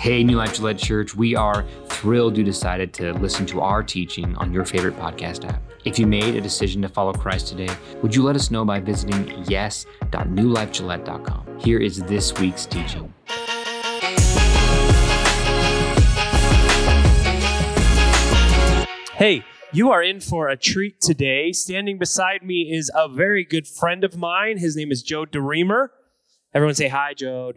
Hey, New Life Gillette Church, we are thrilled you decided to listen to our teaching on your favorite podcast app. If you made a decision to follow Christ today, would you let us know by visiting yes.newlifegillette.com? Here is this week's teaching. Hey, you are in for a treat today. Standing beside me is a very good friend of mine. His name is Joe DeReamer. Everyone say hi, Jode.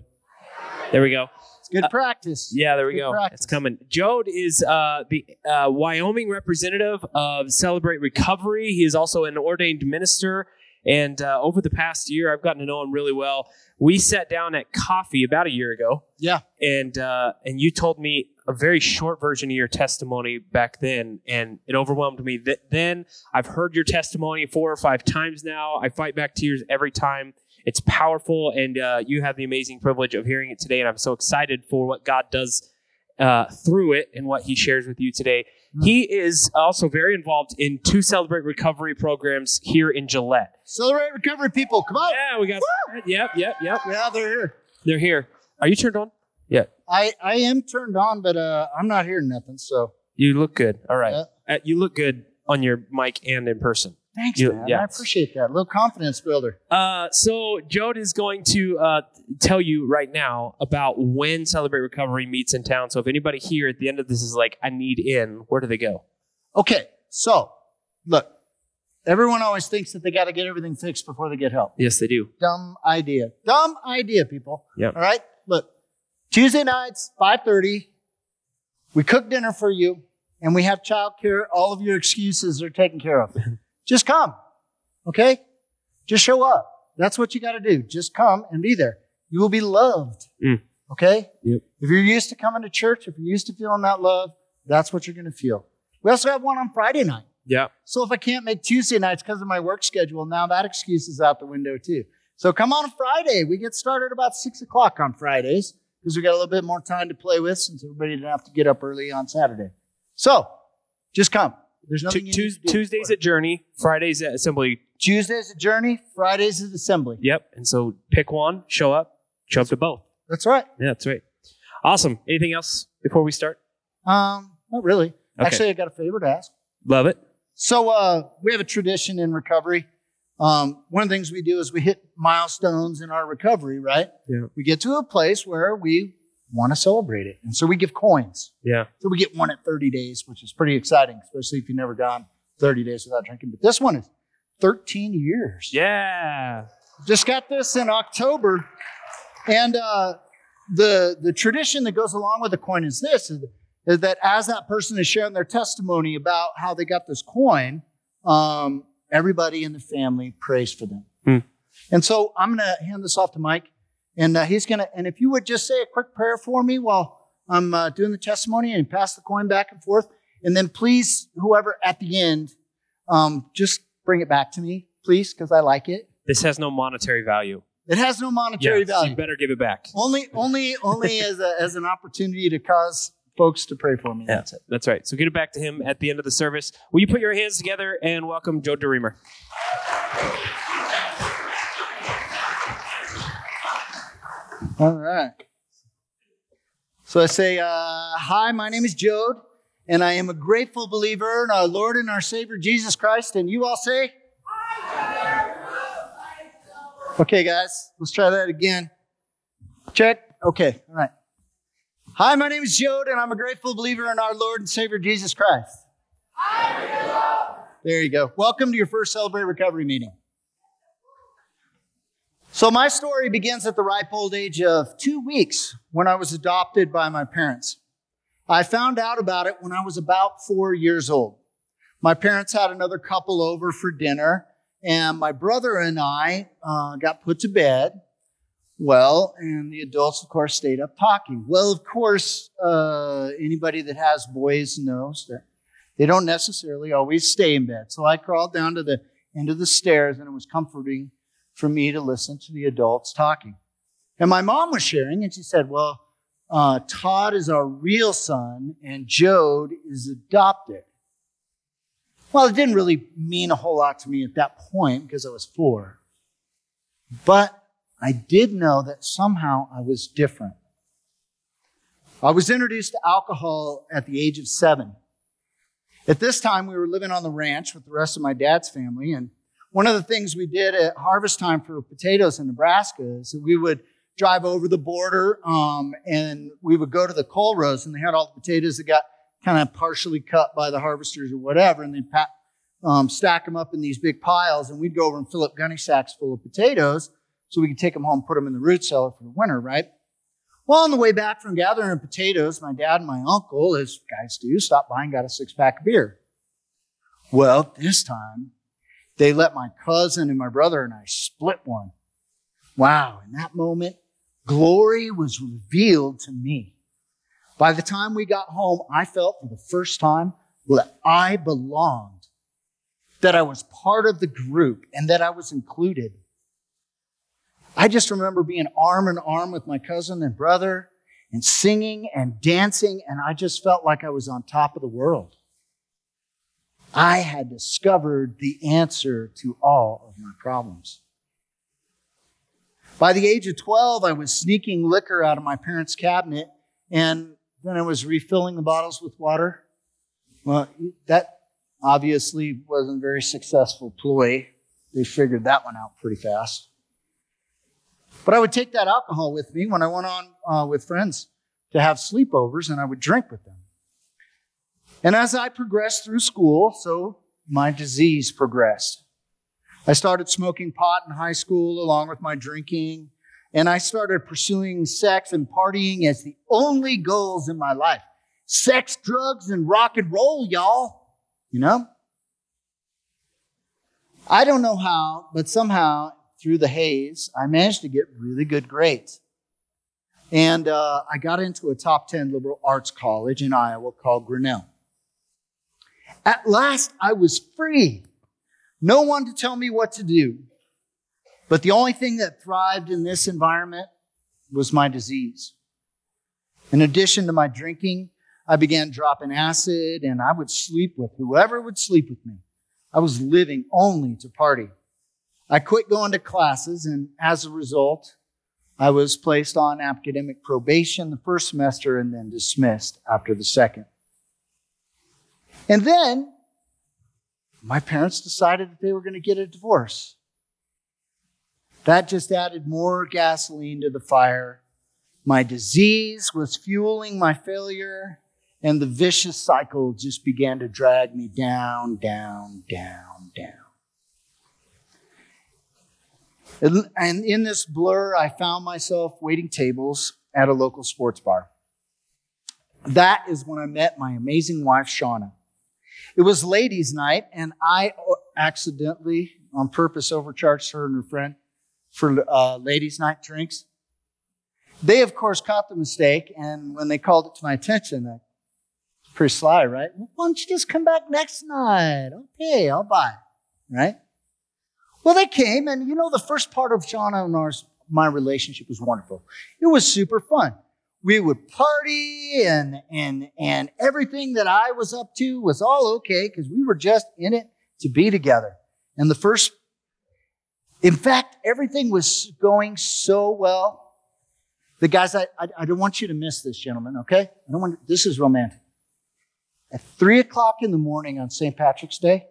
There we go. Good practice. Yeah, there we Good go. practice. It's coming. Jode is uh, the uh, Wyoming representative of Celebrate Recovery. He is also an ordained minister. And uh, over the past year, I've gotten to know him really well. We sat down at coffee about a year ago, Yeah. and uh, and you told me a very short version of your testimony back then, and it overwhelmed me. Th- then I've heard your testimony four or five times now. I fight back tears every time. It's powerful, and uh, you have the amazing privilege of hearing it today. And I'm so excited for what God does uh, through it and what He shares with you today. He is also very involved in two Celebrate Recovery programs here in Gillette. Celebrate recovery, people. Come on. Yeah, we got. Yep, yep, yep. Yeah, they're here. They're here. Are you turned on? Yeah. I, I am turned on, but uh, I'm not hearing nothing. So You look good. All right. Yeah. Uh, you look good on your mic and in person. Thanks, You- man. yeah. I appreciate that. A little confidence builder. Uh, so Jode is going to uh, tell you right now about when Celebrate Recovery meets in town. So if anybody here at the end of this is like, I need in, where do they go? Okay. So, look, everyone always thinks that they got to get everything fixed before they get help. Yes, they do. Dumb idea. Dumb idea, people. Yep. All right. Look, Tuesday nights, 5:30. We cook dinner for you, and we have childcare. All of your excuses are taken care of. Just come. Okay? Just show up. That's what you got to do. Just come and be there. You will be loved. Mm. Okay? Yep. If you're used to coming to church, if you're used to feeling that love, that's what you're going to feel. We also have one on Friday night. Yeah. So if I can't make Tuesday nights because of my work schedule, now that excuse is out the window too. So come on Friday. We get started about six o'clock on Fridays because we got a little bit more time to play with since everybody didn't have to get up early on Saturday. So just come. There's nothing you Tues- need to do Tuesdays at Journey, Fridays at Assembly. Tuesdays at Journey, Fridays at Assembly. Yep. And so pick one, show up, show up to both. That's right. Yeah, that's right. Awesome. Anything else before we start? Um, not really. Okay. Actually, I got a favor to ask. Love it. So uh, we have a tradition in recovery. Um, one of the things we do is we hit milestones in our recovery, right? Yeah. We get to a place where we want to celebrate it. And so we give coins. Yeah. So we get one at 30 days, which is pretty exciting, especially if you've never gone 30 days without drinking. But this one is 13 years. Yeah. Just got this in October. And uh, the, the tradition that goes along with the coin is this is, is that as that person is sharing their testimony about how they got this coin, um, everybody in the family prays for them. Hmm. And so I'm going to hand this off to Mike. And uh, he's going to, and if you would just say a quick prayer for me while I'm uh, doing the testimony and pass the coin back and forth. And then please, whoever at the end, um, just bring it back to me, please, because I like it. This has no monetary value. It has no monetary Yeah, value. You better give it back. Only, only, only as a, as an opportunity to cause folks to pray for me. Yeah. That's it. That's right. So get it back to him at the end of the service. Will you put your hands together and welcome Joe DeReamer? All right. So I say, uh, hi, my name is Jode, and I am a grateful believer in our Lord and our Savior Jesus Christ. And you all say, I love. Okay, guys, let's try that again. Check. Okay, all right. Hi, my name is Jode, and I'm a grateful believer in our Lord and Savior Jesus Christ. There you go. Welcome to your first Celebrate Recovery meeting. So, my story begins at the ripe old age of two weeks when I was adopted by my parents. I found out about it when I was about four years old. My parents had another couple over for dinner, and my brother and I uh, got put to bed. Well, and the adults, of course, stayed up talking. Well, of course, uh, anybody that has boys knows that they don't necessarily always stay in bed. So I crawled down to the end of the stairs, and it was comforting for me to listen to the adults talking. And my mom was sharing, and she said, Well, uh, Todd is our real son, and Jode is adopted. Well, it didn't really mean a whole lot to me at that point because I was four. But I did know that somehow I was different. I was introduced to alcohol at the age of seven. At this time, we were living on the ranch with the rest of my dad's family. And one of the things we did at harvest time for potatoes in Nebraska is that we would drive over the border um, and we would go to the coal rows and they had all the potatoes that got kind of partially cut by the harvesters or whatever. And they'd pack, um, stack them up in these big piles and we'd go over and fill up gunny sacks full of potatoes so we could take them home and put them in the root cellar for the winter, right? Well, on the way back from gathering potatoes, my dad and my uncle, as guys do, stopped by and got a six pack of beer. Well, this time, they let my cousin and my brother and I split one. Wow, in that moment, glory was revealed to me. By the time we got home, I felt for the first time that I belonged, that I was part of the group, and that I was included. I just remember being arm in arm with my cousin and brother and singing and dancing, and I just felt like I was on top of the world. I had discovered the answer to all of my problems. By the age of 12, I was sneaking liquor out of my parents' cabinet, and then I was refilling the bottles with water. Well, that obviously wasn't a very successful ploy. They figured that one out pretty fast. But I would take that alcohol with me when I went on uh, with friends to have sleepovers and I would drink with them. And as I progressed through school, so my disease progressed. I started smoking pot in high school along with my drinking, and I started pursuing sex and partying as the only goals in my life. Sex, drugs, and rock and roll, y'all. You know? I don't know how, but somehow through the haze, I managed to get really good grades. And uh, I got into a top 10 liberal arts college in Iowa called Grinnell. At last, I was free. No one to tell me what to do. But the only thing that thrived in this environment was my disease. In addition to my drinking, I began dropping acid and I would sleep with whoever would sleep with me. I was living only to party. I quit going to classes, and as a result, I was placed on academic probation the first semester and then dismissed after the second. And then my parents decided that they were going to get a divorce. That just added more gasoline to the fire. My disease was fueling my failure, and the vicious cycle just began to drag me down, down, down, down. And in this blur, I found myself waiting tables at a local sports bar. That is when I met my amazing wife, Shauna. It was ladies' night, and I accidentally, on purpose, overcharged her and her friend for uh, ladies' night drinks. They, of course, caught the mistake, and when they called it to my attention, I, pretty sly, right? Well, why don't you just come back next night? Okay, I'll buy. Right? Well, they came, and you know, the first part of Shauna and ours, my relationship was wonderful. It was super fun. We would party, and and and everything that I was up to was all okay because we were just in it to be together. And the first, in fact, everything was going so well. The guys, I, I, I don't want you to miss this, gentlemen. Okay, I don't want. This is romantic. At three o'clock in the morning on St. Patrick's Day,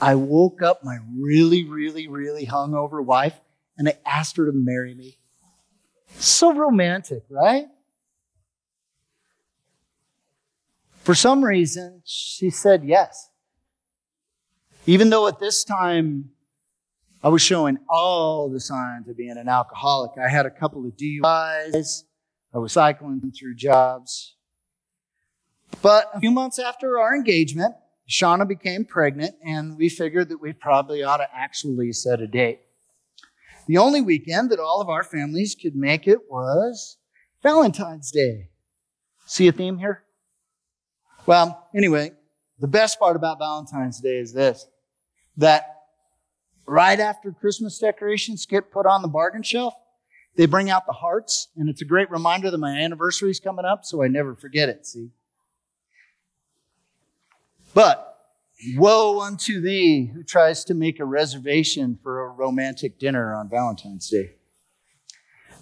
I woke up my really, really, really hungover wife and I asked her to marry me. So romantic, right? For some reason, she said yes. Even though at this time I was showing all the signs of being an alcoholic, I had a couple of DUIs, I was cycling through jobs. But a few months after our engagement, Shauna became pregnant, and we figured that we probably ought to actually set a date. The only weekend that all of our families could make it was Valentine's Day. See a theme here? Well, anyway, the best part about Valentine's Day is this that right after Christmas decorations get put on the bargain shelf, they bring out the hearts, and it's a great reminder that my anniversary is coming up, so I never forget it. See? But woe unto thee who tries to make a reservation for a romantic dinner on Valentine's Day.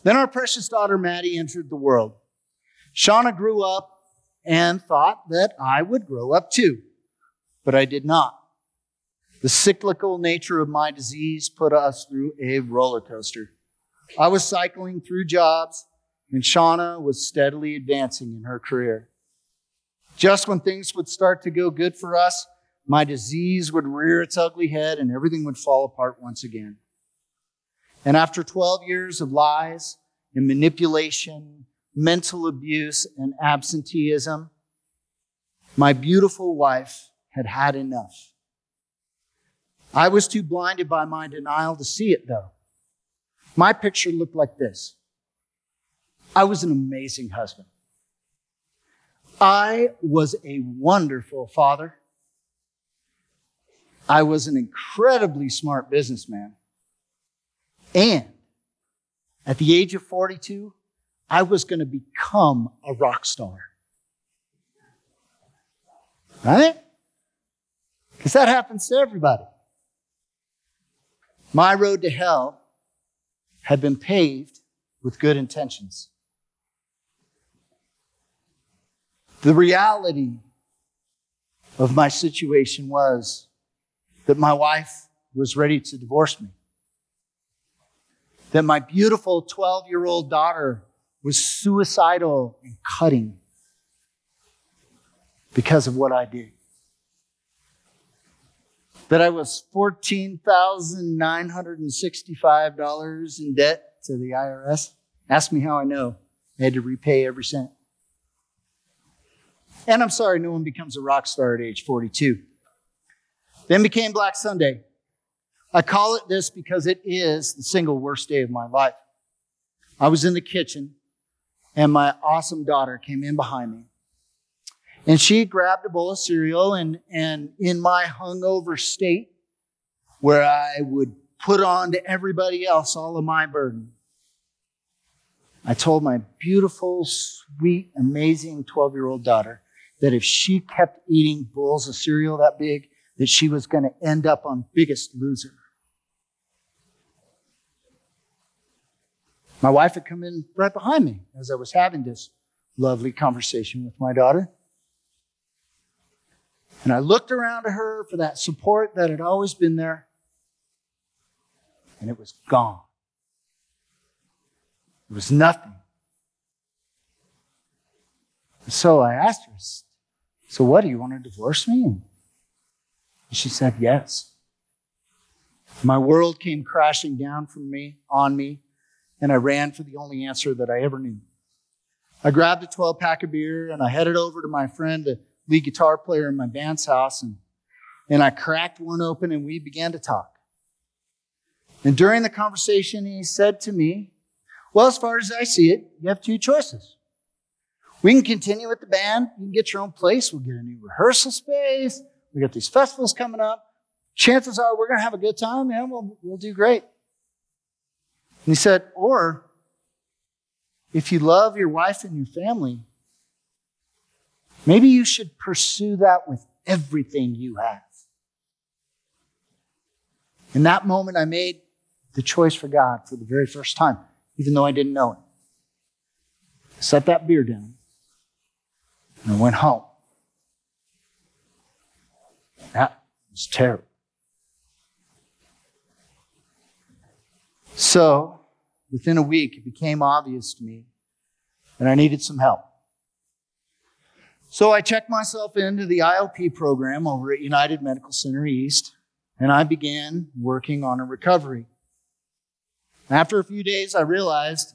Then our precious daughter Maddie entered the world. Shauna grew up and thought that I would grow up too, but I did not. The cyclical nature of my disease put us through a roller coaster. I was cycling through jobs, and Shauna was steadily advancing in her career. Just when things would start to go good for us, my disease would rear its ugly head and everything would fall apart once again. And after 12 years of lies and manipulation, mental abuse, and absenteeism, my beautiful wife had had enough. I was too blinded by my denial to see it, though. My picture looked like this I was an amazing husband. I was a wonderful father. I was an incredibly smart businessman. And at the age of 42, I was going to become a rock star. Right? Because that happens to everybody. My road to hell had been paved with good intentions. The reality of my situation was that my wife was ready to divorce me. That my beautiful 12 year old daughter was suicidal and cutting because of what I did. That I was $14,965 in debt to the IRS. Ask me how I know. I had to repay every cent. And I'm sorry, no one becomes a rock star at age 42. Then became Black Sunday. I call it this because it is the single worst day of my life. I was in the kitchen and my awesome daughter came in behind me. And she grabbed a bowl of cereal and, and in my hungover state, where I would put on to everybody else all of my burden, I told my beautiful, sweet, amazing 12 year old daughter that if she kept eating bowls of cereal that big, that she was going to end up on Biggest Loser. My wife had come in right behind me as I was having this lovely conversation with my daughter. And I looked around to her for that support that had always been there, and it was gone. It was nothing. So I asked her, So what, do you want to divorce me? And she said, Yes. My world came crashing down from me, on me, and I ran for the only answer that I ever knew. I grabbed a 12 pack of beer and I headed over to my friend, the lead guitar player in my band's house, and, and I cracked one open and we began to talk. And during the conversation, he said to me, Well, as far as I see it, you have two choices. We can continue with the band. You can get your own place. We'll get a new rehearsal space. We got these festivals coming up. Chances are we're going to have a good time and we'll, we'll do great. And he said, or if you love your wife and your family, maybe you should pursue that with everything you have. In that moment, I made the choice for God for the very first time, even though I didn't know it. Set that beer down and went home. That was terrible. So, within a week, it became obvious to me that I needed some help. So I checked myself into the IOP program over at United Medical Center East, and I began working on a recovery. After a few days, I realized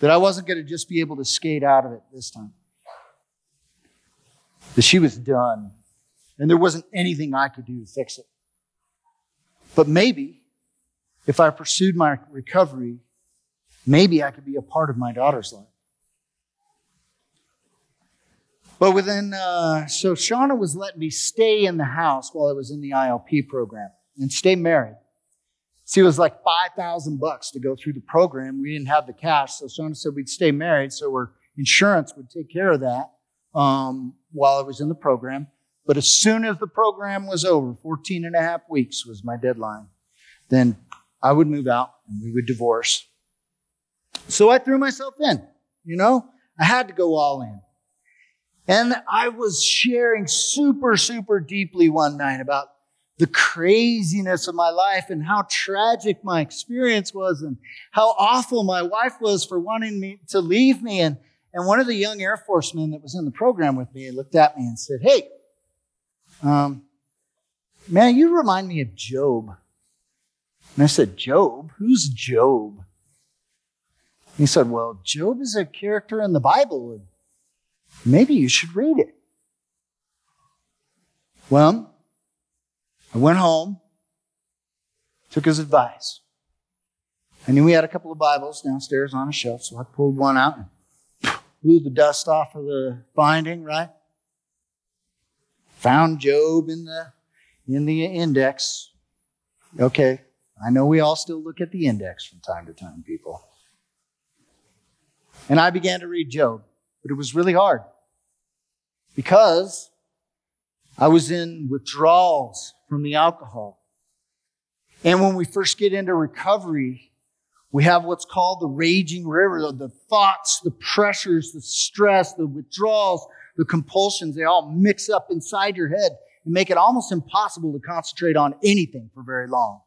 that I wasn't going to just be able to skate out of it this time. That she was done, and there wasn't anything I could do to fix it. But maybe if I pursued my recovery, maybe I could be a part of my daughter's life. But within, uh, so Shauna was letting me stay in the house while I was in the IOP program and stay married. See, it was like 5,000 bucks to go through the program. We didn't have the cash. So Shauna said we'd stay married. So our insurance would take care of that um, while I was in the program. But as soon as the program was over, 14 and a half weeks was my deadline, then I would move out and we would divorce. So I threw myself in, you know, I had to go all in. And I was sharing super, super deeply one night about the craziness of my life and how tragic my experience was and how awful my wife was for wanting me to leave me. And, and one of the young Air Force men that was in the program with me looked at me and said, Hey, um, man, you remind me of Job. And I said, Job? Who's Job? He said, Well, Job is a character in the Bible. and Maybe you should read it. Well, I went home, took his advice. I knew we had a couple of Bibles downstairs on a shelf, so I pulled one out and blew the dust off of the binding, right? Found Job in the in the index. Okay, I know we all still look at the index from time to time, people. And I began to read Job, but it was really hard because I was in withdrawals from the alcohol. And when we first get into recovery, we have what's called the raging river, the thoughts, the pressures, the stress, the withdrawals, the compulsions, they all mix up inside your head and make it almost impossible to concentrate on anything for very long.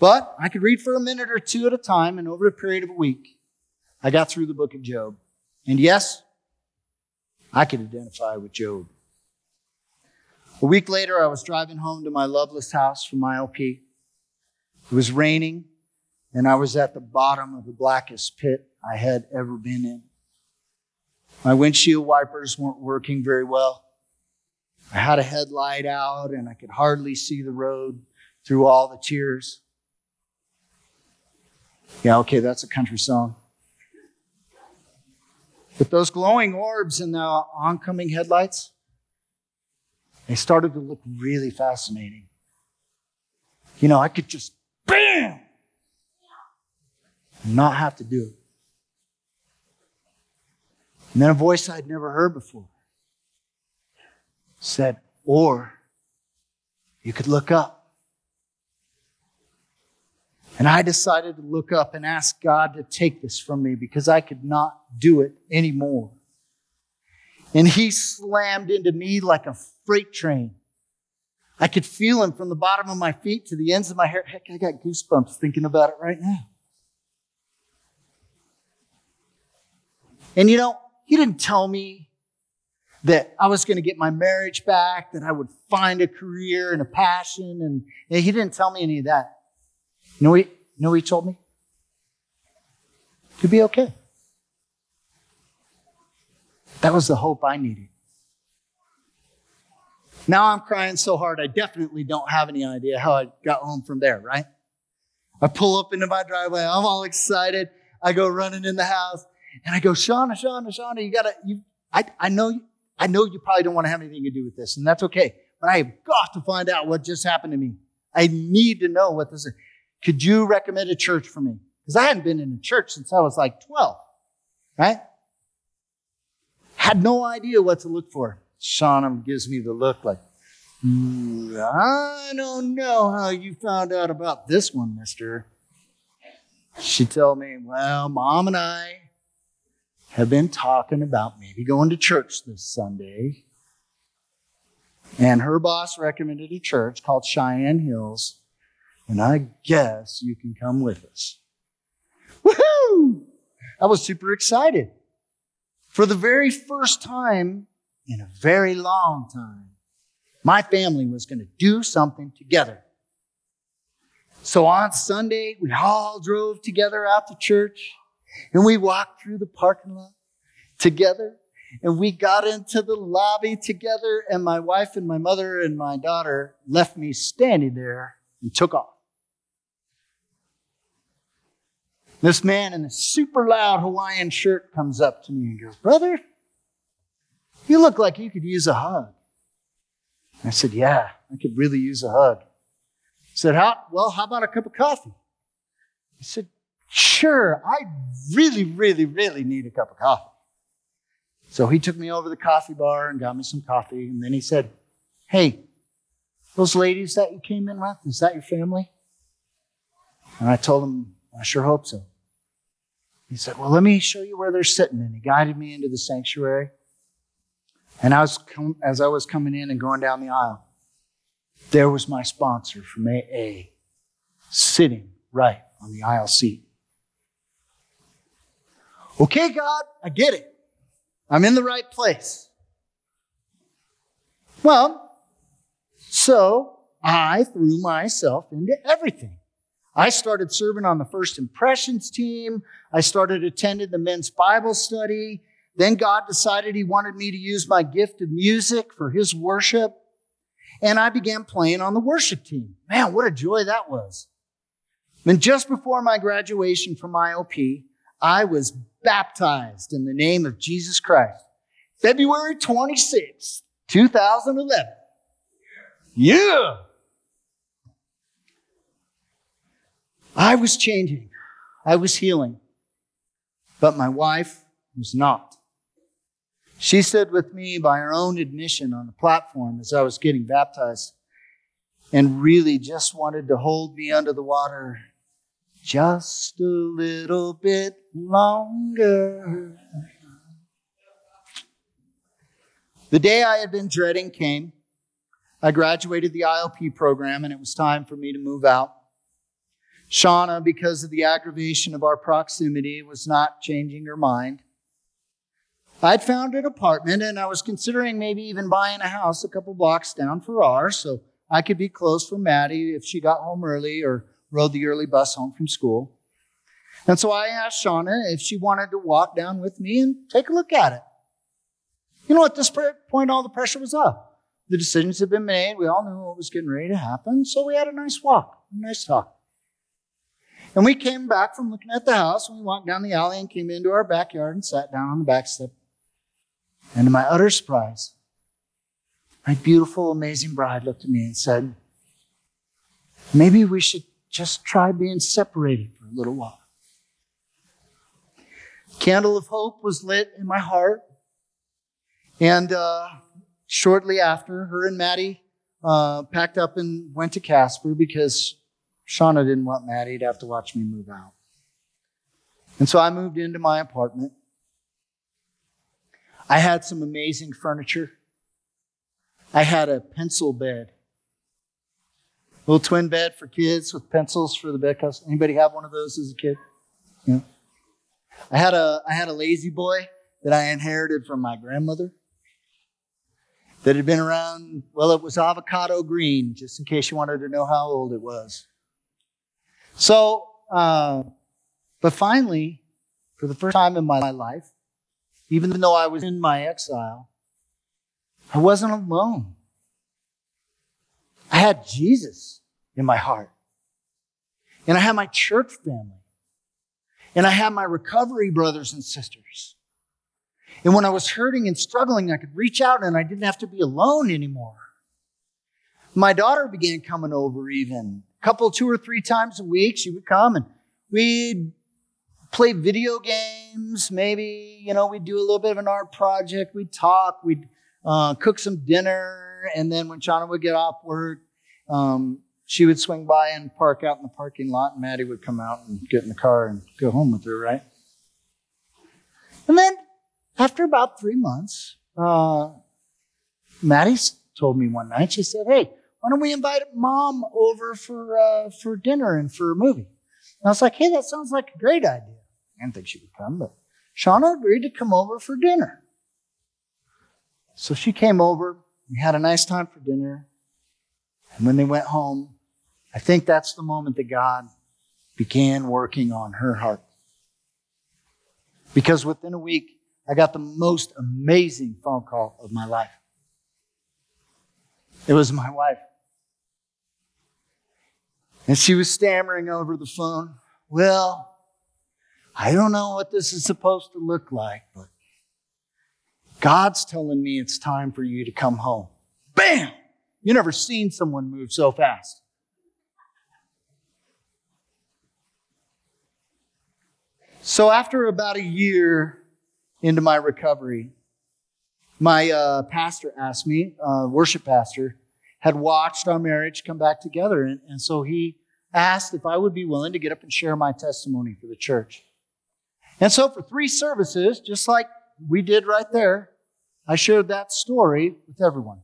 But I could read for a minute or two at a time, and over a period of a week, I got through the book of Job. And yes, I could identify with Job. A week later, I was driving home to my loveless house from IOP. It was raining, and I was at the bottom of the blackest pit I had ever been in. My windshield wipers weren't working very well. I had a headlight out, and I could hardly see the road through all the tears. Yeah, okay, that's a country song. But those glowing orbs in the oncoming headlights, they started to look really fascinating. You know, I could just bam not have to do it. And then a voice I'd never heard before said, or you could look up. And I decided to look up and ask God to take this from me because I could not do it anymore. And he slammed into me like a freight train. I could feel him from the bottom of my feet to the ends of my hair. Heck, I got goosebumps thinking about it right now. And you know, he didn't tell me that I was going to get my marriage back, that I would find a career and a passion. And, he didn't tell me any of that. You know he, you know what he told me? To be okay. That was the hope I needed. Now I'm crying so hard, I definitely don't have any idea how I got home from there, right? I pull up into my driveway, I'm all excited. I go running in the house and I go, Shauna, Shauna, Shauna, you gotta, you, I, I know, I know you probably don't want to have anything to do with this, and that's okay, but I have got to find out what just happened to me. I need to know what this is. Could you recommend a church for me? Because I hadn't been in a church since I was like 12, right? Had no idea what to look for. Shauna gives me the look like, mm, I don't know how you found out about this one, mister. She told me, well, mom and I have been talking about maybe going to church this Sunday. And her boss recommended a church called Cheyenne Hills and I guess you can come with us. Woohoo! I was super excited. For the very first time in a very long time, my family was going to do something together. So on Sunday, we all drove together out to church and we walked through the parking lot together and we got into the lobby together and my wife and my mother and my daughter left me standing there and took off. This man in a super loud Hawaiian shirt comes up to me and goes, Brother, you look like you could use a hug. I said, Yeah, I could really use a hug. He said, How? Well, how about a cup of coffee? He said, Sure, I really, really, really need a cup of coffee. So he took me over to the coffee bar and got me some coffee. And then he said, Hey, those ladies that you came in with, is that your family? And I told him, I sure hope so. He said, Well, let me show you where they're sitting. And he guided me into the sanctuary. And I was com- as I was coming in and going down the aisle, there was my sponsor from AA sitting right on the aisle seat. Okay, God, I get it. I'm in the right place. Well, so I threw myself into everything. I started serving on the first impressions team. I started attending the men's Bible study. Then God decided He wanted me to use my gift of music for His worship. And I began playing on the worship team. Man, what a joy that was. And just before my graduation from IOP, I was baptized in the name of Jesus Christ. February 26th, 2011. Yeah. I was changing. I was healing. But my wife was not. She stood with me by her own admission on the platform as I was getting baptized and really just wanted to hold me under the water just a little bit longer. The day I had been dreading came. I graduated the IOP program and it was time for me to move out. Shauna, because of the aggravation of our proximity, was not changing her mind. I'd found an apartment and I was considering maybe even buying a house a couple blocks down for ours so I could be close for Maddie if she got home early or rode the early bus home from school. And so I asked Shauna if she wanted to walk down with me and take a look at it. You know, at this point, all the pressure was off. The decisions had been made. We all knew what was getting ready to happen. So we had a nice walk, a nice talk. And we came back from looking at the house and we walked down the alley and came into our backyard and sat down on the back step. And to my utter surprise, my beautiful, amazing bride looked at me and said, Maybe we should just try being separated for a little while. Candle of hope was lit in my heart. And uh, shortly after, her and Maddie uh, packed up and went to Casper because Shauna didn't want Maddie to have to watch me move out. And so I moved into my apartment. I had some amazing furniture. I had a pencil bed, little twin bed for kids with pencils for the bed covers. Anybody have one of those as a kid? Yeah. I had a I had a La-Z-Boy that I inherited from my grandmother that had been around, well, it was avocado green, just in case you wanted to know how old it was. So, uh, but finally, for the first time in my life, even though I was in my exile, I wasn't alone. I had Jesus in my heart. And I had my church family. And I had my recovery brothers and sisters. And when I was hurting and struggling, I could reach out and I didn't have to be alone anymore. My daughter began coming over even a couple, two or three times a week. She would come and we'd play video games. Maybe, you know, we'd do a little bit of an art project. We'd talk. We'd uh, cook some dinner. And then when Shauna would get off work, um, she would swing by and park out in the parking lot, and Maddie would come out and get in the car and go home with her, right? And then after about three months, uh, Maddie told me one night, she said, Hey, why don't we invite mom over for, uh, for dinner and for a movie? And I was like, Hey, that sounds like a great idea. I didn't think she would come, but Shauna agreed to come over for dinner. So she came over. We had a nice time for dinner. And when they went home, I think that's the moment that God began working on her heart. Because within a week, I got the most amazing phone call of my life. It was my wife. And she was stammering over the phone. Well, I don't know what this is supposed to look like, but God's telling me it's time for you to come home. Bam! You never seen someone move so fast. So after about a year into my recovery, my uh, pastor asked me, uh, worship pastor, had watched our marriage come back together. And, and so he asked if I would be willing to get up and share my testimony for the church. And so for three services, just like we did right there, I shared that story with everyone.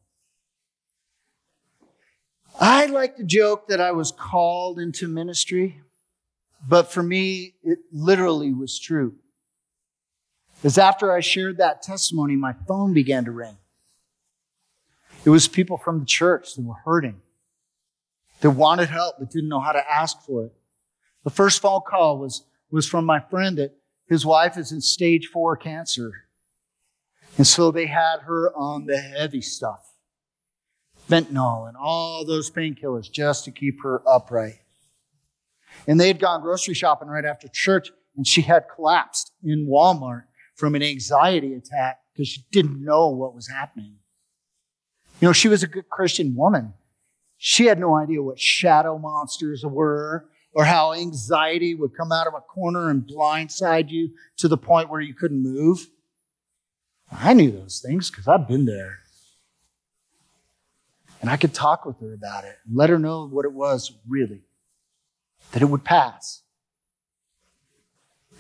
I like to joke that I was called into ministry, but for me, it literally was true. Because after I shared that testimony, my phone began to ring. It was people from the church that were hurting, that wanted help, but didn't know how to ask for it. The first phone call was, was from my friend that his wife is in stage four cancer. And so they had her on the heavy stuff fentanyl and all those painkillers just to keep her upright. And they had gone grocery shopping right after church, and she had collapsed in Walmart from an anxiety attack because she didn't know what was happening. You know, she was a good Christian woman. She had no idea what shadow monsters were or how anxiety would come out of a corner and blindside you to the point where you couldn't move. I knew those things because I've been there. And I could talk with her about it and let her know what it was really, that it would pass.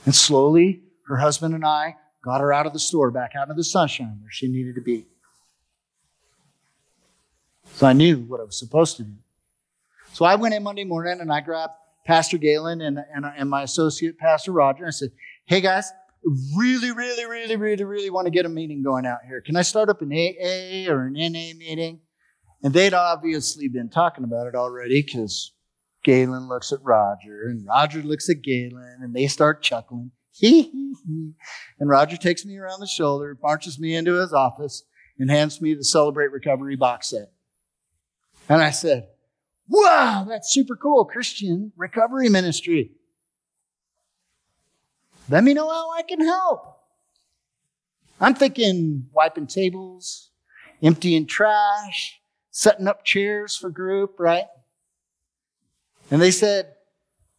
And slowly, her husband and I got her out of the store, back out into the sunshine where she needed to be. So I knew what I was supposed to do. So I went in Monday morning and I grabbed Pastor Galen and, and, and my associate, Pastor Roger, and I said, Hey guys, really, really, really, really, really want to get a meeting going out here. Can I start up an AA or an NA meeting? And they'd obviously been talking about it already because Galen looks at Roger and Roger looks at Galen and they start chuckling. and Roger takes me around the shoulder, marches me into his office, and hands me the Celebrate Recovery box set. And I said, Wow, that's super cool. Christian recovery ministry. Let me know how I can help. I'm thinking wiping tables, emptying trash, setting up chairs for group, right? And they said,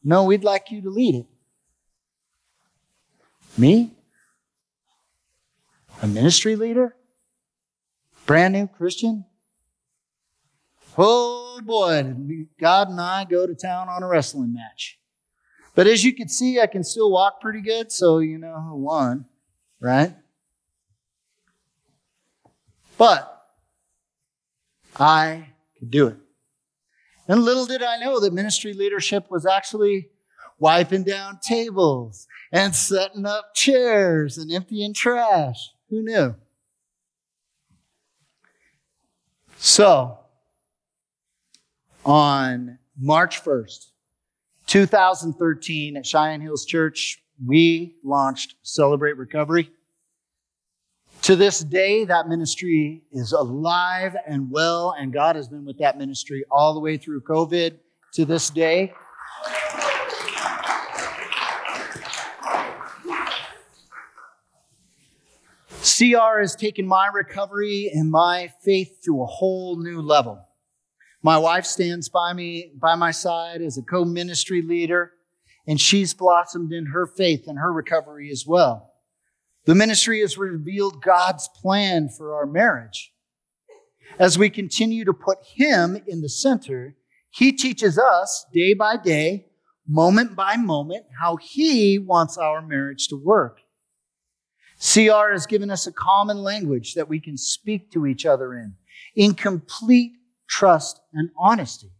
No, we'd like you to lead it. Me? A ministry leader? Brand new Christian? Oh boy, God and I go to town on a wrestling match. But as you can see, I can still walk pretty good, so you know who won, right? But I could do it. And little did I know that ministry leadership was actually wiping down tables and setting up chairs and emptying trash. Who knew? So, on March 1st, 2013, at Cheyenne Hills Church, we launched Celebrate Recovery. To this day, that ministry is alive and well, and God has been with that ministry all the way through COVID to this day. CR has taken my recovery and my faith to a whole new level. My wife stands by me, by my side as a co-ministry leader, and she's blossomed in her faith and her recovery as well. The ministry has revealed God's plan for our marriage. As we continue to put Him in the center, He teaches us day by day, moment by moment, how He wants our marriage to work. CR has given us a common language that we can speak to each other in, in complete trust, and honesty.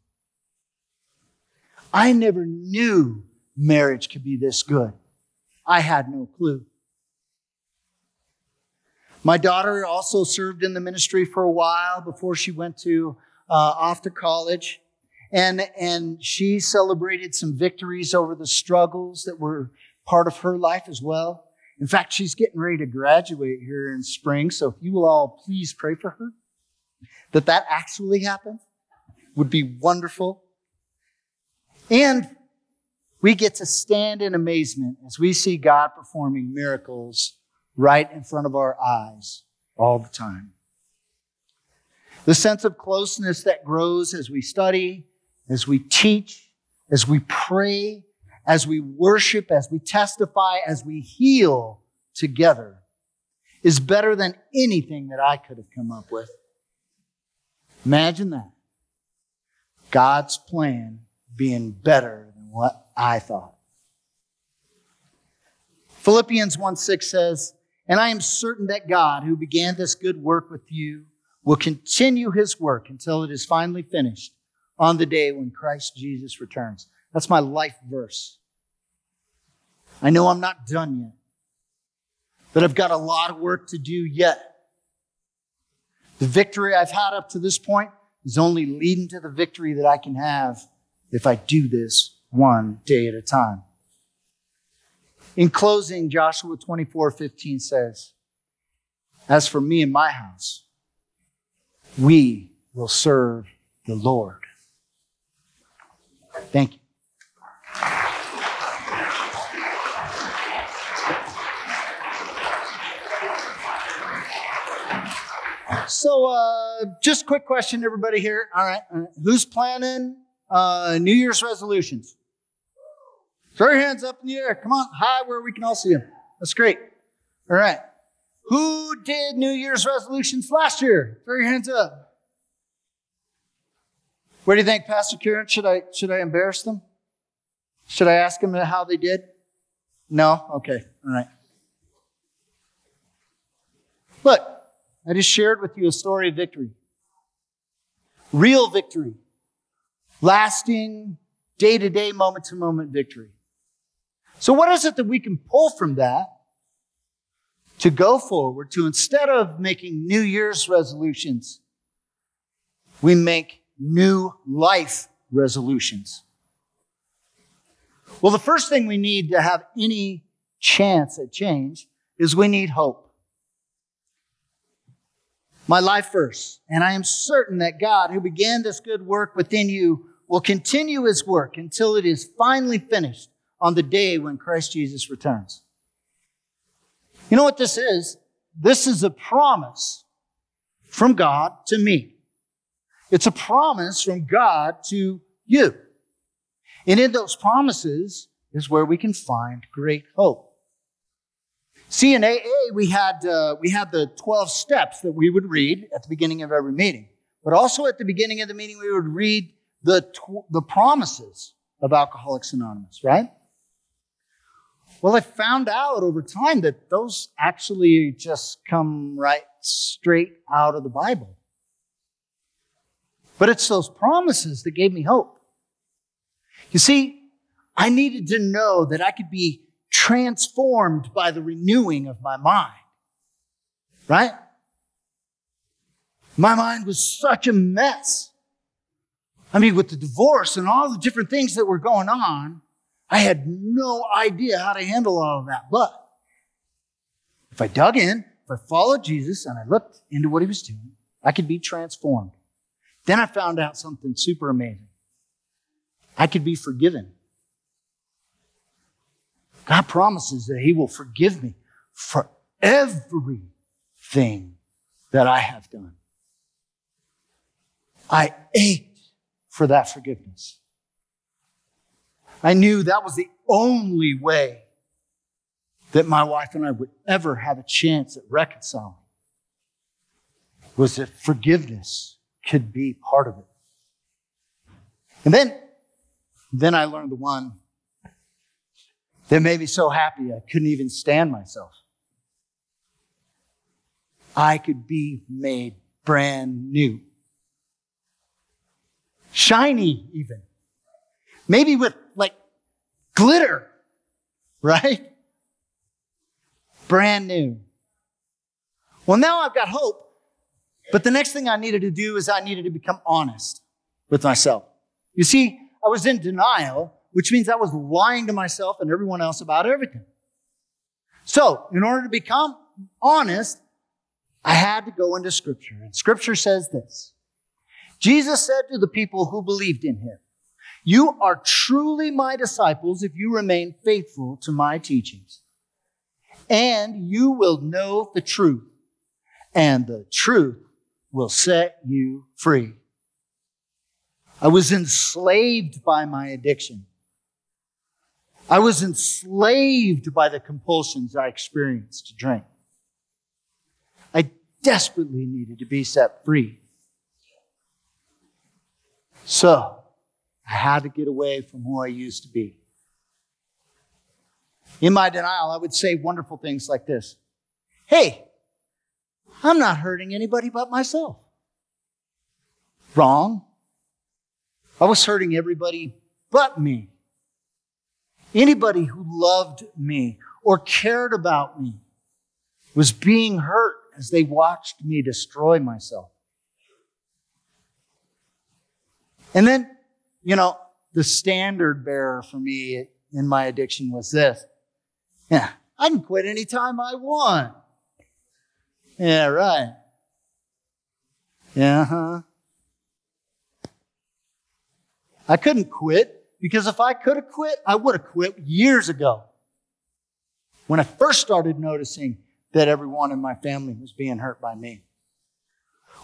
I never knew marriage could be this good. I had no clue. My daughter also served in the ministry for a while before she went to uh, off to college, and and she celebrated some victories over the struggles that were part of her life as well. In fact, she's getting ready to graduate here in spring, so if you will all please pray for her that that actually happened would be wonderful. And we get to stand in amazement as we see God performing miracles right in front of our eyes all the time. The sense of closeness that grows as we study, as we teach, as we pray, as we worship, as we testify, as we heal together is better than anything that I could have come up with. Imagine that. God's plan being better than what I thought. Philippians 1 6 says, And I am certain that God, who began this good work with you, will continue his work until it is finally finished on the day when Christ Jesus returns. That's my life verse. I know I'm not done yet, but I've got a lot of work to do yet. The victory I've had up to this point is only leading to the victory that I can have if I do this one day at a time. In closing, Joshua 24 15 says, As for me and my house, we will serve the Lord. Thank you. So, uh, just quick question, everybody here. All right, right. who's planning uh, New Year's resolutions? Throw your hands up in the air. Come on, high where we can all see them. That's great. All right. Who did New Year's resolutions last year? Throw your hands up. What do you think, Pastor Kieran? Should I should I embarrass them? Should I ask them how they did? No? Okay. All right. Look, I just shared with you a story of victory. Real victory. Lasting, day to day, moment to moment victory. So, what is it that we can pull from that to go forward to instead of making New Year's resolutions, we make new life resolutions? Well, the first thing we need to have any chance at change is we need hope my life verse. And I am certain that God, who began this good work within you, will continue his work until it is finally finished on the day when Christ Jesus returns. You know what this is? This is a promise from God to me. It's a promise from God to you. And in those promises is where we can find great hope. See, in AA, we had, uh, we had the 12 steps that we would read at the beginning of every meeting. But also at the beginning of the meeting, we would read the, tw- the promises of Alcoholics Anonymous, right? Well, I found out over time that those actually just come right straight out of the Bible. But it's those promises that gave me hope. You see, I needed to know that I could be transformed by the renewing of my mind. Right? My mind was such a mess. I mean, with the divorce and all the different things that were going on, I had no idea how to handle all of that. But if I dug in, if I followed Jesus and I looked into what he was doing, I could be transformed. Then I found out something super amazing. I could be forgiven. God promises that He will forgive me for everything that I have done. I ached for that forgiveness. I knew that was the only way that my wife and I would ever have a chance at reconciling was that forgiveness could be part of it. And then, then I learned the one that made me so happy I couldn't even stand myself. I could be made brand new. Shiny, even. Maybe with like glitter, right? Brand new. Well, now I've got hope, but the next thing I needed to do is I needed to become honest with myself. You see, I was in denial which means I was lying to myself and everyone else about everything. So, in order to become honest, I had to go into scripture. And scripture says this. Jesus said to the people who believed in him, you are truly my disciples if you remain faithful to my teachings. And you will know the truth, and the truth will set you free. I was enslaved by my addiction. I was enslaved by the compulsions I experienced to drink. I desperately needed to be set free. So, I had to get away from who I used to be. In my denial, I would say wonderful things like this Hey, I'm not hurting anybody but myself. Wrong. I was hurting everybody but me. Anybody who loved me or cared about me was being hurt as they watched me destroy myself. And then, you know, the standard bearer for me in my addiction was this. Yeah, I can quit anytime I want. Yeah, right. Yeah, huh. I couldn't quit because if I could have quit, I would have quit years ago. When I first started noticing that everyone in my family was being hurt by me.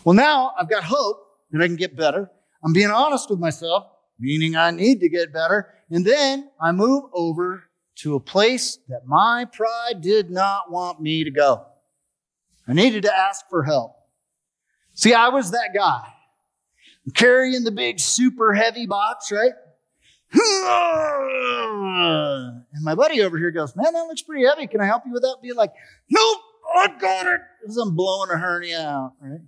Well, now I've got hope that I can get better. I'm being honest with myself, meaning I need to get better. And then I move over to a place that my pride did not want me to go. I needed to ask for help. See, I was that guy I'm carrying the big super heavy box, right? And my buddy over here goes, Man, that looks pretty heavy. Can I help you with that? Being like, Nope, I got it. Because I'm blowing a hernia out, right?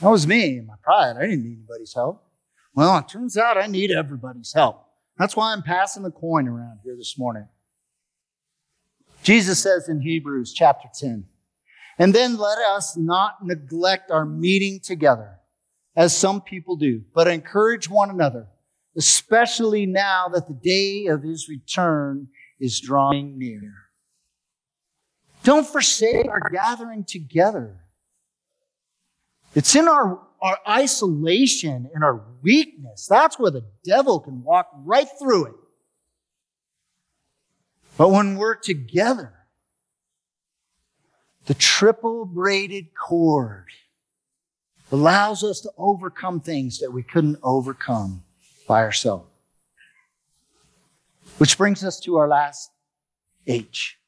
That was me, my pride. I didn't need anybody's help. Well, it turns out I need everybody's help. That's why I'm passing the coin around here this morning. Jesus says in Hebrews chapter 10, and then let us not neglect our meeting together, as some people do, but encourage one another, especially now that the day of his return is drawing near. Don't forsake our gathering together. It's in our, our isolation and our weakness. That's where the devil can walk right through it. But when we're together, the triple braided cord allows us to overcome things that we couldn't overcome by ourselves. Which brings us to our last H,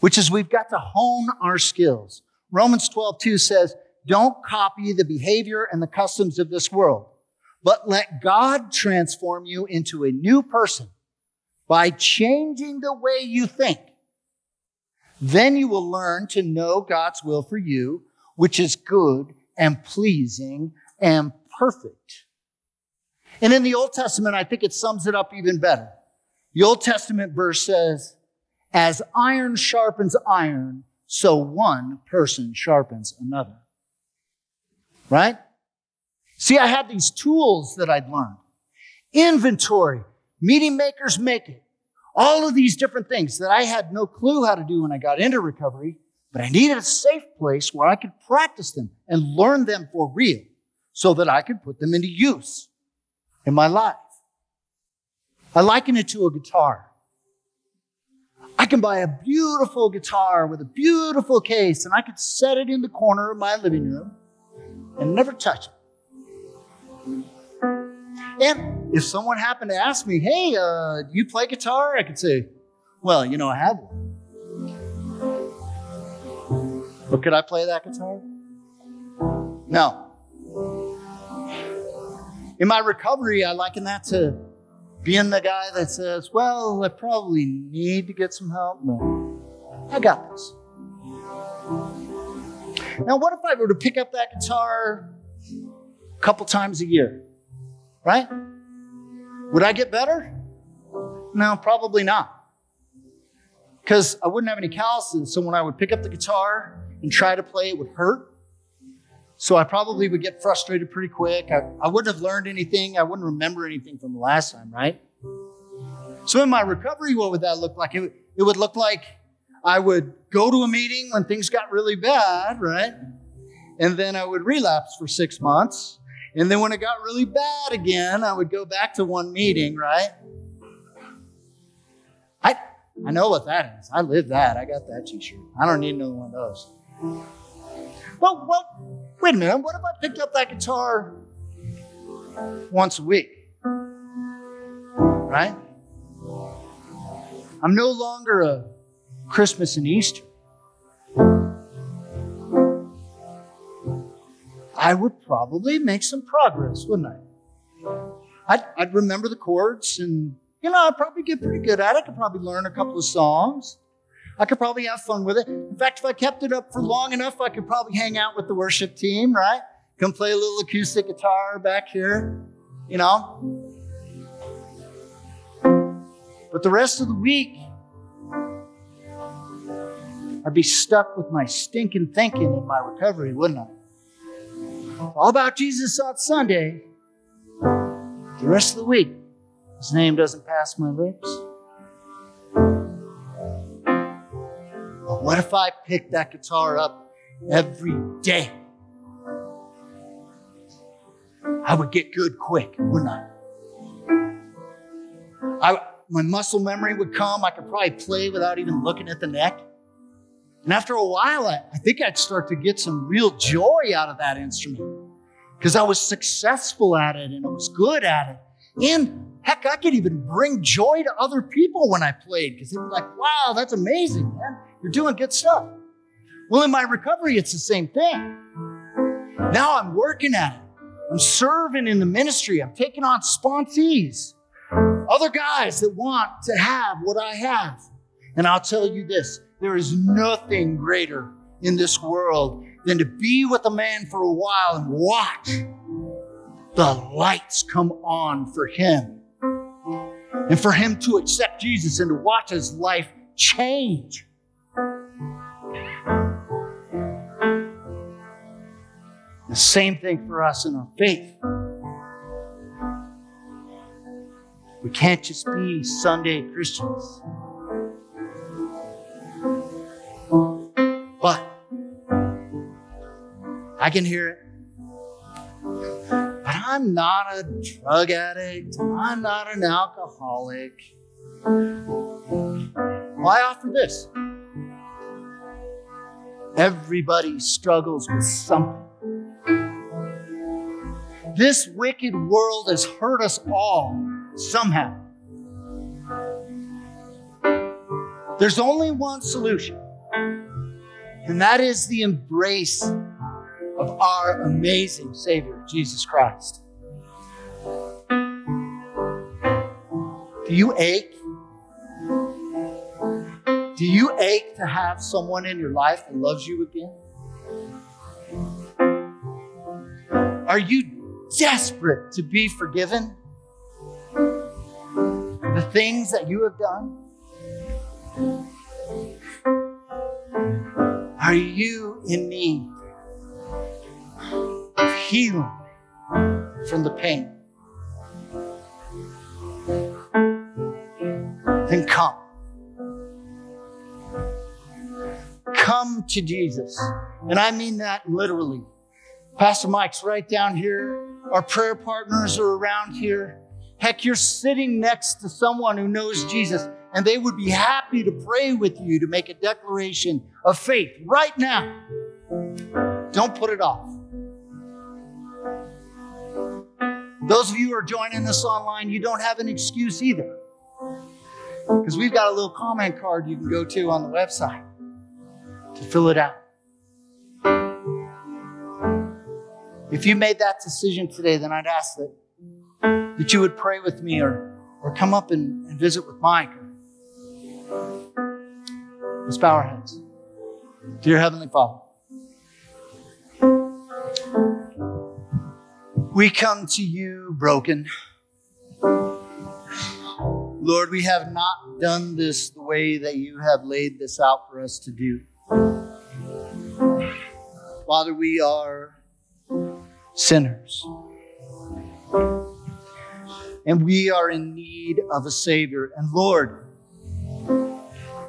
which is we've got to hone our skills. Romans 12, 2 says, don't copy the behavior and the customs of this world, but let God transform you into a new person by changing the way you think. Then you will learn to know God's will for you, which is good and pleasing and perfect. And in the Old Testament, I think it sums it up even better. The Old Testament verse says, as iron sharpens iron, so one person sharpens another. Right? See, I had these tools that I'd learned. Inventory, meeting makers make it. All of these different things that I had no clue how to do when I got into recovery, but I needed a safe place where I could practice them and learn them for real so that I could put them into use in my life. I liken it to a guitar. I can buy a beautiful guitar with a beautiful case and I could set it in the corner of my living room and never touch it. And if someone happened to ask me, hey, uh, do you play guitar? I could say, well, you know, I have one. Could I play that guitar? No. In my recovery, I liken that to being the guy that says, well, I probably need to get some help, but I got this. Now, what if I were to pick up that guitar a couple times a year? Right? Would I get better? No, probably not. Because I wouldn't have any calluses, so when I would pick up the guitar and try to play, it would hurt. So I probably would get frustrated pretty quick. I, I wouldn't have learned anything. I wouldn't remember anything from the last time, right? So in my recovery, what would that look like? It, it would look like I would go to a meeting when things got really bad, right? And then I would relapse for six months. And then when it got really bad again, I would go back to one meeting, right? I, I know what that is. I live that. I got that t shirt. I don't need another one of those. Well, well, wait a minute. What if I picked up that guitar once a week? Right? I'm no longer a Christmas and Easter. I would probably make some progress, wouldn't I? I'd, I'd remember the chords and You know, I'd probably get pretty good at it. I could probably learn a couple of songs. I could probably have fun with it. In fact, if I kept it up for long enough, I could probably hang out with the worship team, right? Come play a little acoustic guitar back here, you know? But the rest of the week, I'd be stuck with my stinking thinking in my recovery, wouldn't I? All about Jesus on Sunday. The rest of the week, his name doesn't pass my lips. What if I picked that guitar up every day? I would get good quick, wouldn't I? I my muscle memory would come. I could probably play without even looking at the neck. And after a while, I, I think I'd start to get some real joy out of that instrument because I was successful at it and I was good at it. And heck, I could even bring joy to other people when I played because they'd be like, wow, that's amazing, man. You're doing good stuff. Well, in my recovery, it's the same thing. Now I'm working at it. I'm serving in the ministry. I'm taking on sponsees, other guys that want to have what I have. And I'll tell you this there is nothing greater in this world than to be with a man for a while and watch the lights come on for him. And for him to accept Jesus and to watch his life change. The same thing for us in our faith. We can't just be Sunday Christians. But I can hear it. But I'm not a drug addict. I'm not an alcoholic. Why offer this? Everybody struggles with something. This wicked world has hurt us all somehow. There's only one solution, and that is the embrace of our amazing Savior, Jesus Christ. Do you ache? Do you ache to have someone in your life that loves you again? Are you desperate to be forgiven? The things that you have done? Are you in need of healing from the pain? Then come. Come to Jesus. And I mean that literally. Pastor Mike's right down here. Our prayer partners are around here. Heck, you're sitting next to someone who knows Jesus, and they would be happy to pray with you to make a declaration of faith right now. Don't put it off. Those of you who are joining us online, you don't have an excuse either. Because we've got a little comment card you can go to on the website to fill it out. If you made that decision today, then I'd ask that, that you would pray with me or, or come up and, and visit with Mike. Let's bow our heads. Dear Heavenly Father, we come to you broken. Lord, we have not done this the way that you have laid this out for us to do. Father, we are sinners. And we are in need of a Savior. And Lord,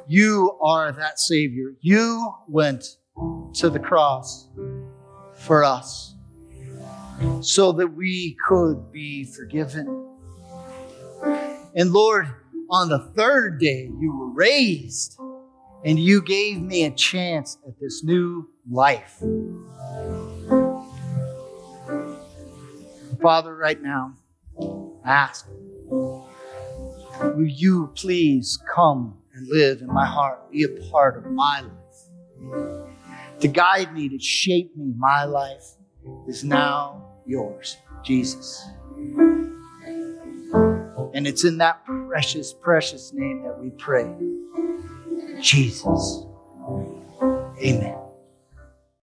you are that Savior. You went to the cross for us so that we could be forgiven. And Lord, on the third day, you were raised and you gave me a chance at this new life. Father, right now, I ask, will you please come and live in my heart, be a part of my life, to guide me, to shape me? My life is now yours, Jesus. And it's in that precious, precious name that we pray. Jesus. Amen.